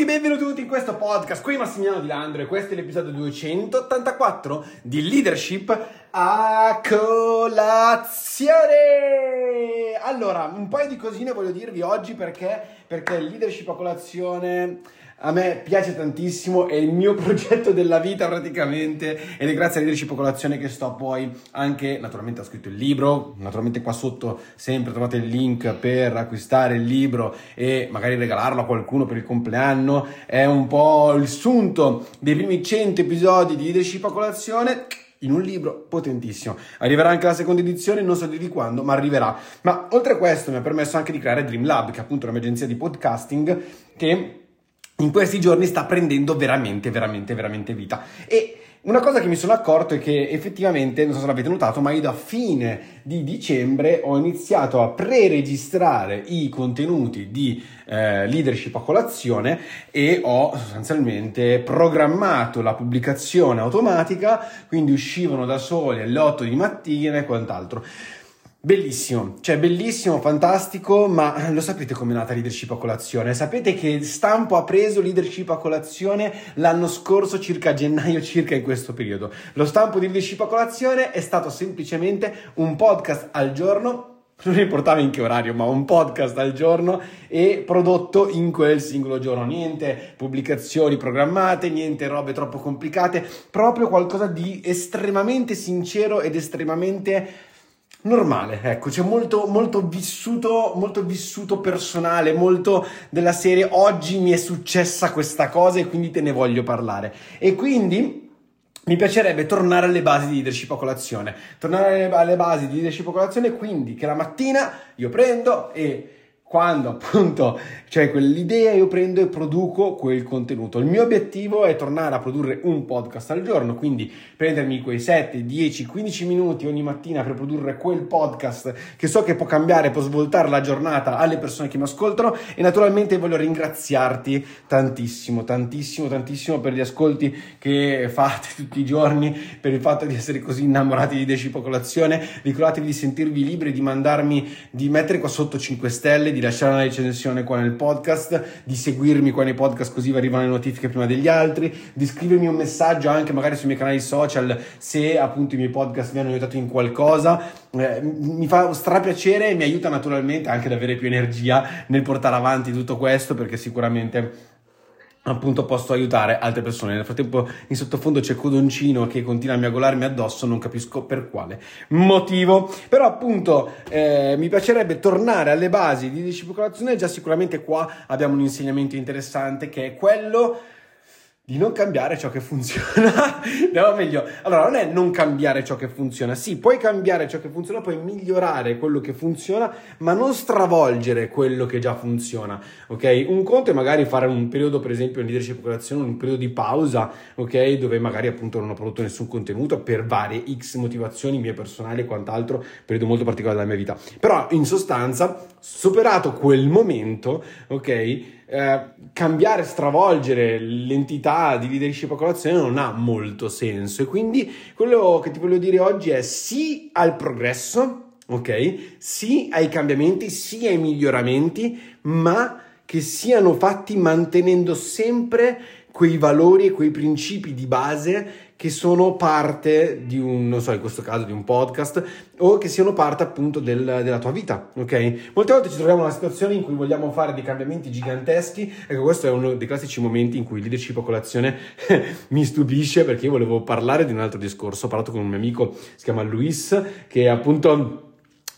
tutti, benvenuti in questo podcast. Qui Massimiliano Di Landro e questo è l'episodio 284 di Leadership a colazione. Allora, un paio di cosine voglio dirvi oggi perché, perché leadership a colazione a me piace tantissimo, è il mio progetto della vita praticamente ed è grazie a Leadership Colazione che sto poi anche, naturalmente ho scritto il libro, naturalmente qua sotto sempre trovate il link per acquistare il libro e magari regalarlo a qualcuno per il compleanno, è un po' il sunto dei primi 100 episodi di Leadership Colazione in un libro potentissimo. Arriverà anche la seconda edizione, non so di quando, ma arriverà. Ma oltre a questo mi ha permesso anche di creare Dream Lab, che è appunto una mia agenzia di podcasting che in questi giorni sta prendendo veramente, veramente, veramente vita. E una cosa che mi sono accorto è che effettivamente, non so se l'avete notato, ma io da fine di dicembre ho iniziato a pre-registrare i contenuti di eh, leadership a colazione e ho sostanzialmente programmato la pubblicazione automatica, quindi uscivano da soli alle 8 di mattina e quant'altro. Bellissimo, cioè bellissimo, fantastico, ma lo sapete com'è nata Leadership a colazione? Sapete che Stampo ha preso Leadership a colazione l'anno scorso, circa gennaio, circa in questo periodo. Lo stampo di Leadership a colazione è stato semplicemente un podcast al giorno non importava in che orario, ma un podcast al giorno e prodotto in quel singolo giorno. Niente pubblicazioni programmate, niente robe troppo complicate, proprio qualcosa di estremamente sincero ed estremamente normale, ecco, c'è molto, molto vissuto, molto vissuto personale, molto della serie oggi mi è successa questa cosa e quindi te ne voglio parlare. E quindi mi piacerebbe tornare alle basi di leadership a colazione, tornare alle basi di leadership a colazione, quindi che la mattina io prendo e quando appunto c'è quell'idea io prendo e produco quel contenuto. Il mio obiettivo è tornare a produrre un podcast al giorno, quindi prendermi quei 7, 10, 15 minuti ogni mattina per produrre quel podcast che so che può cambiare, può svoltare la giornata alle persone che mi ascoltano e naturalmente voglio ringraziarti tantissimo, tantissimo, tantissimo per gli ascolti che fate tutti i giorni, per il fatto di essere così innamorati di Decipocolazione. Ricordatevi di sentirvi liberi, di mandarmi, di mettere qua sotto 5 stelle, di di lasciare una recensione qua nel podcast, di seguirmi qua nei podcast così vi arrivano le notifiche prima degli altri, di scrivermi un messaggio anche magari sui miei canali social se appunto i miei podcast mi hanno aiutato in qualcosa. Eh, mi fa strapiacere e mi aiuta naturalmente anche ad avere più energia nel portare avanti tutto questo perché sicuramente appunto posso aiutare altre persone. Nel frattempo in sottofondo c'è Codoncino che continua a miagolarmi addosso, non capisco per quale motivo. Però appunto eh, mi piacerebbe tornare alle basi di discipolazione, già sicuramente qua abbiamo un insegnamento interessante che è quello di non cambiare ciò che funziona. no, meglio. Allora, non è non cambiare ciò che funziona. Sì, puoi cambiare ciò che funziona, puoi migliorare quello che funziona, ma non stravolgere quello che già funziona. Ok? Un conto è magari fare un periodo, per esempio, in leadership colazione, un periodo di pausa, ok? Dove magari appunto non ho prodotto nessun contenuto per varie X motivazioni mie personali e quant'altro, periodo molto particolare della mia vita. Però, in sostanza, superato quel momento, ok? Eh, cambiare, stravolgere l'entità di leadership a colazione non ha molto senso e quindi quello che ti voglio dire oggi è sì al progresso, ok? Sì ai cambiamenti, sì ai miglioramenti, ma che siano fatti mantenendo sempre quei valori e quei principi di base che sono parte di un, non so, in questo caso di un podcast o che siano parte appunto del, della tua vita, ok? Molte volte ci troviamo in una situazione in cui vogliamo fare dei cambiamenti giganteschi, ecco questo è uno dei classici momenti in cui leadership a colazione mi stupisce perché io volevo parlare di un altro discorso, ho parlato con un mio amico, si chiama Luis, che appunto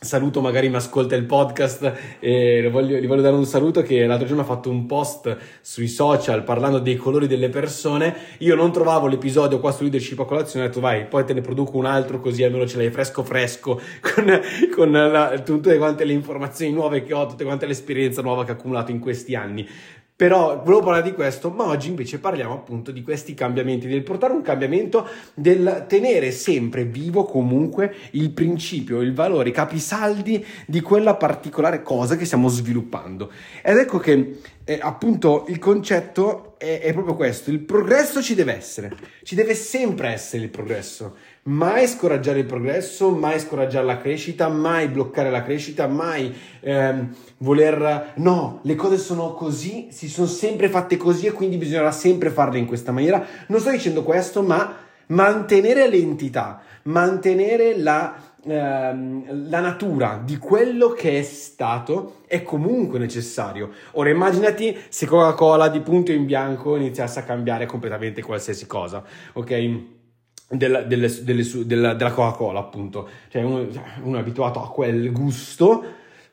saluto, magari mi ascolta il podcast e voglio, gli voglio dare un saluto che l'altro giorno ha fatto un post sui social parlando dei colori delle persone. Io non trovavo l'episodio qua su leadership a colazione, ho detto vai, poi te ne produco un altro così almeno ce l'hai fresco fresco con, con la, tutte quante le informazioni nuove che ho, tutte quante l'esperienza nuova che ho accumulato in questi anni. Però volevo parlare di questo, ma oggi invece parliamo appunto di questi cambiamenti, del portare un cambiamento, del tenere sempre vivo comunque il principio, il valore, i capisaldi di quella particolare cosa che stiamo sviluppando. Ed ecco che eh, appunto il concetto è, è proprio questo, il progresso ci deve essere, ci deve sempre essere il progresso. Mai scoraggiare il progresso, mai scoraggiare la crescita, mai bloccare la crescita, mai ehm, voler... No, le cose sono così, si sono sempre fatte così e quindi bisognerà sempre farle in questa maniera. Non sto dicendo questo, ma mantenere l'entità, mantenere la, ehm, la natura di quello che è stato è comunque necessario. Ora immaginati se Coca-Cola di punto in bianco iniziasse a cambiare completamente qualsiasi cosa, ok? Della, delle, delle, della, della, Coca-Cola, appunto. Cioè, uno, uno, è abituato a quel gusto,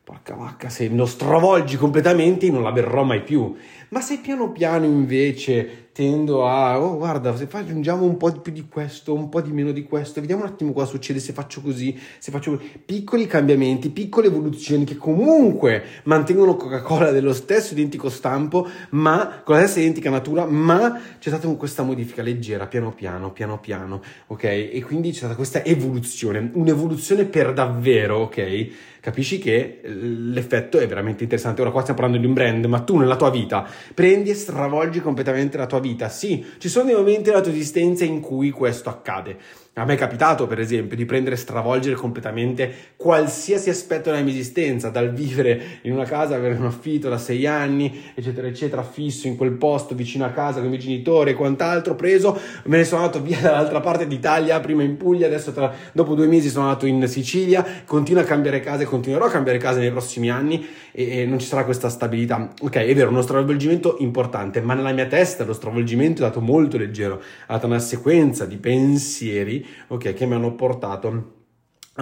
porca vacca, se lo stravolgi completamente non la berrò mai più. Ma se piano piano invece tendo a, oh guarda, se aggiungiamo un po' di più di questo, un po' di meno di questo, vediamo un attimo cosa succede se faccio così, se faccio piccoli cambiamenti, piccole evoluzioni che comunque mantengono Coca-Cola dello stesso identico stampo, ma con la stessa identica natura, ma c'è stata questa modifica leggera, piano piano, piano piano, ok? E quindi c'è stata questa evoluzione, un'evoluzione per davvero, ok? Capisci che l'effetto è veramente interessante. Ora qua stiamo parlando di un brand, ma tu nella tua vita prendi e stravolgi completamente la tua vita. Sì, ci sono dei momenti della tua esistenza in cui questo accade. A me è capitato, per esempio, di prendere e stravolgere completamente qualsiasi aspetto della mia esistenza, dal vivere in una casa, avere un affitto da sei anni, eccetera, eccetera, fisso in quel posto, vicino a casa con i miei genitori e quant'altro, preso, me ne sono andato via dall'altra parte d'Italia, prima in Puglia, adesso tra, dopo due mesi sono andato in Sicilia, continuo a cambiare casa continuerò a cambiare casa nei prossimi anni e, e non ci sarà questa stabilità. Ok, è vero, uno stravolgimento importante, ma nella mia testa lo stravolgimento è dato molto leggero, ha dato una sequenza di pensieri ok, che mi hanno portato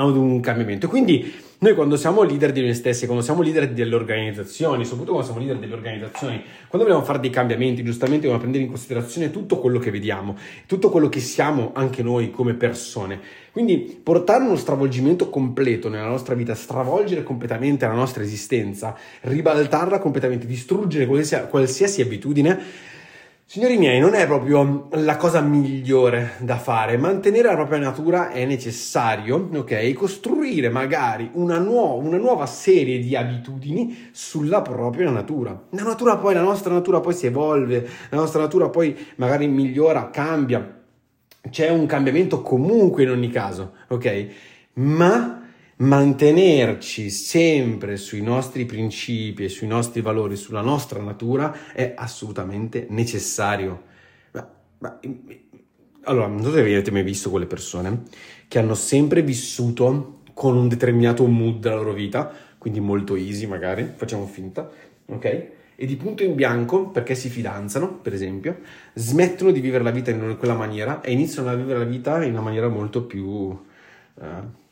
ad un cambiamento. Quindi noi quando siamo leader di noi stessi, quando siamo leader delle organizzazioni, soprattutto quando siamo leader delle organizzazioni, quando vogliamo fare dei cambiamenti, giustamente dobbiamo prendere in considerazione tutto quello che vediamo, tutto quello che siamo anche noi come persone. Quindi portare uno stravolgimento completo nella nostra vita, stravolgere completamente la nostra esistenza, ribaltarla completamente, distruggere qualsiasi, qualsiasi abitudine, Signori miei, non è proprio la cosa migliore da fare. Mantenere la propria natura è necessario, ok? Costruire magari una, nuova, una nuova serie di abitudini sulla propria natura. La natura poi, la nostra natura poi si evolve, la nostra natura poi magari migliora, cambia. C'è un cambiamento comunque in ogni caso, ok? Ma mantenerci sempre sui nostri principi e sui nostri valori, sulla nostra natura, è assolutamente necessario. Ma, ma, allora, non so se avete mai visto quelle persone che hanno sempre vissuto con un determinato mood della loro vita, quindi molto easy magari, facciamo finta, ok? E di punto in bianco, perché si fidanzano, per esempio, smettono di vivere la vita in quella maniera e iniziano a vivere la vita in una maniera molto più... Uh,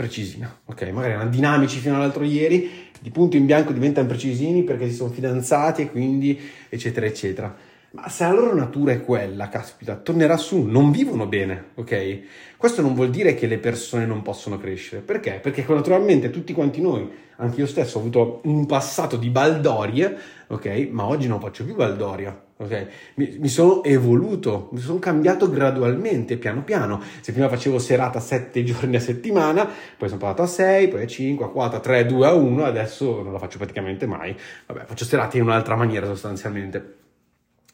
precisina, ok? Magari erano dinamici fino all'altro ieri, di punto in bianco diventano precisini perché si sono fidanzati e quindi eccetera eccetera. Ma se la loro natura è quella, caspita, tornerà su, non vivono bene, ok? Questo non vuol dire che le persone non possono crescere, perché? Perché naturalmente tutti quanti noi, anche io stesso, ho avuto un passato di baldorie, ok? Ma oggi non faccio più baldoria, ok? Mi, mi, sono evoluto, mi sono cambiato gradualmente, piano piano. Se prima facevo serata 7 giorni a settimana, poi sono passato a 6, poi a 5, a 4, a 3, 2, a 1, adesso non la faccio praticamente mai. Vabbè, faccio serate in un'altra maniera sostanzialmente.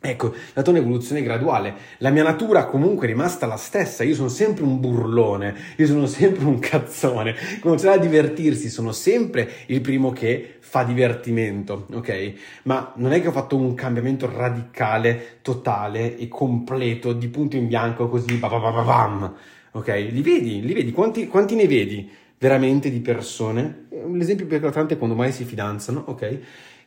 Ecco, tua un'evoluzione graduale. La mia natura comunque è rimasta la stessa. Io sono sempre un burlone, io sono sempre un cazzone. Quando c'è da divertirsi, sono sempre il primo che fa divertimento, ok? Ma non è che ho fatto un cambiamento radicale, totale e completo, di punto in bianco, così, bam, ok? Li vedi, li vedi, quanti, quanti ne vedi veramente di persone? L'esempio più eclatante è quando mai si fidanzano, ok?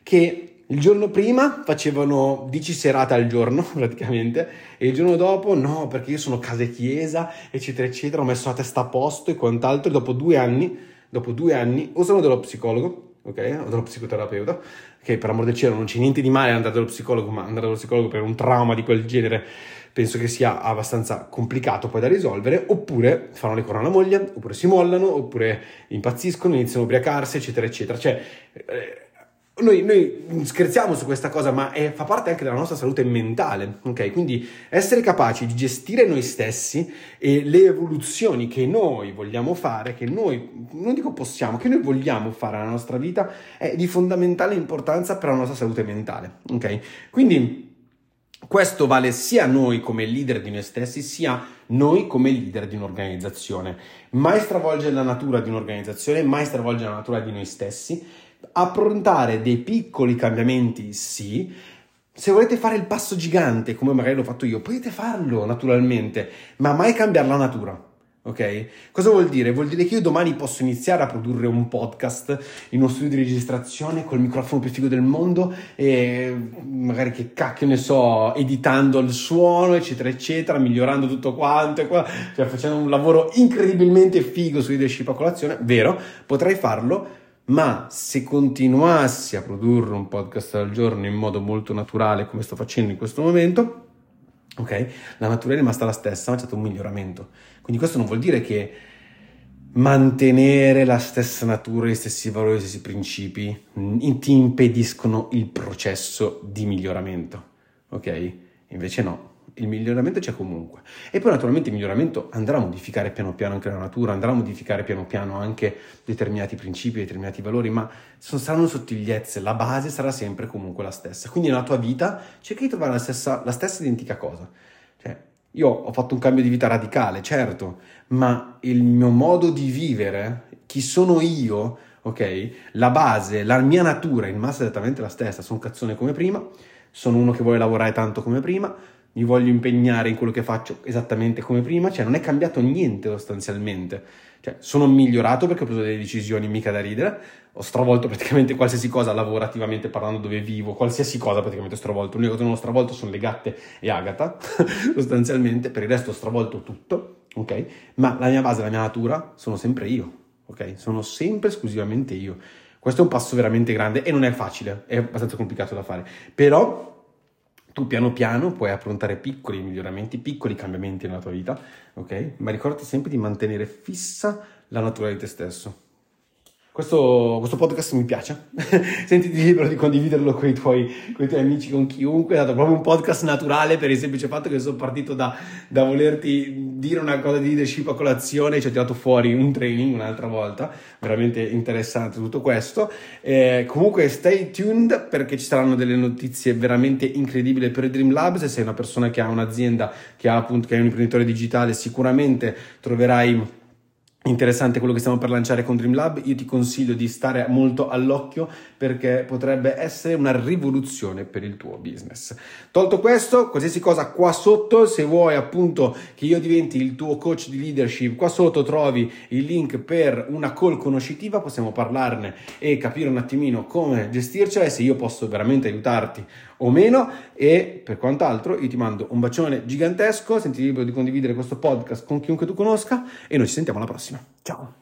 Che il giorno prima facevano 10 serate al giorno praticamente e il giorno dopo no perché io sono casa e chiesa eccetera eccetera ho messo la testa a posto e quant'altro e dopo due anni dopo due anni o sono dello psicologo ok o dello psicoterapeuta che per amor del cielo non c'è niente di male andare dallo psicologo ma andare dallo psicologo per un trauma di quel genere penso che sia abbastanza complicato poi da risolvere, oppure fanno le corna alla moglie, oppure si mollano, oppure impazziscono, iniziano a ubriacarsi, eccetera, eccetera. Cioè, eh, noi, noi, scherziamo su questa cosa, ma è, fa parte anche della nostra salute mentale, ok? Quindi essere capaci di gestire noi stessi e le evoluzioni che noi vogliamo fare, che noi, non dico possiamo, che noi vogliamo fare nella nostra vita, è di fondamentale importanza per la nostra salute mentale, ok? Quindi questo vale sia noi come leader di noi stessi, sia noi come leader di un'organizzazione. Mai stravolgere la natura di un'organizzazione, mai stravolgere la natura di noi stessi, approntare dei piccoli cambiamenti, sì, se volete fare il passo gigante, come magari l'ho fatto io, potete farlo naturalmente, ma mai cambiare la natura. Ok? Cosa vuol dire? Vuol dire che io domani posso iniziare a produrre un podcast in uno studio di registrazione col microfono più figo del mondo e magari che cacchio ne so, editando il suono, eccetera, eccetera, migliorando tutto quanto, cioè facendo un lavoro incredibilmente figo su leadership a colazione, vero? Potrei farlo, ma se continuassi a produrre un podcast al giorno in modo molto naturale come sto facendo in questo momento, ok? La natura è rimasta la stessa, ma c'è stato un miglioramento. Quindi questo non vuol dire che mantenere la stessa natura, gli stessi valori, gli stessi principi ti impediscono il processo di miglioramento, ok? Invece no, il miglioramento c'è comunque. E poi naturalmente il miglioramento andrà a modificare piano piano anche la natura, andrà a modificare piano piano anche determinati principi, determinati valori, ma saranno sottigliezze, la base sarà sempre comunque la stessa. Quindi nella tua vita cerca di trovare la stessa, la stessa identica cosa. Cioè, io ho fatto un cambio di vita radicale, certo, ma il mio modo di vivere, chi sono io, ok? La base, la mia natura in massa è esattamente la stessa. Sono un cazzone come prima, sono uno che vuole lavorare tanto come prima, mi voglio impegnare in quello che faccio esattamente come prima, cioè non è cambiato niente sostanzialmente. Cioè, sono migliorato perché ho preso delle decisioni mica da ridere, ho stravolto praticamente qualsiasi cosa lavorativamente parlando dove vivo, qualsiasi cosa praticamente ho stravolto. L'unica cosa che non ho stravolto sono le gatte e Agata, sostanzialmente, per il resto ho stravolto tutto, ok? Ma la mia base, la mia natura sono sempre io, ok? Sono sempre esclusivamente io. Questo è un passo veramente grande e non è facile, è abbastanza complicato da fare, però tu piano piano puoi approntare piccoli miglioramenti, piccoli cambiamenti nella tua vita, ok? Ma ricordati sempre di mantenere fissa la natura di te stesso. Questo, questo, podcast mi piace, sentiti libero di condividerlo con i, tuoi, con i, tuoi, amici, con chiunque, è stato proprio un podcast naturale per il semplice fatto che sono partito da, da volerti dire una cosa di leadership a colazione. E ci ho tirato fuori un training un'altra volta, veramente interessante tutto questo. Eh, comunque stay tuned perché ci saranno delle notizie veramente incredibili per il Dream Lab, se sei una persona che ha un'azienda, che, ha, appunto, che è un imprenditore digitale, sicuramente troverai interessante quello che stiamo per lanciare con Dreamlab, io ti consiglio di stare molto all'occhio perché potrebbe essere una rivoluzione per il tuo business. Tolto questo, qualsiasi cosa qua sotto, se vuoi appunto che io diventi il tuo coach di leadership, qua sotto trovi il link per una call conoscitiva, possiamo parlarne e capire un attimino come gestircela e se io posso veramente aiutarti o meno e per quant'altro io ti mando un bacione gigantesco, senti libero di condividere questo podcast con chiunque tu conosca e noi ci sentiamo alla prossima. 讲。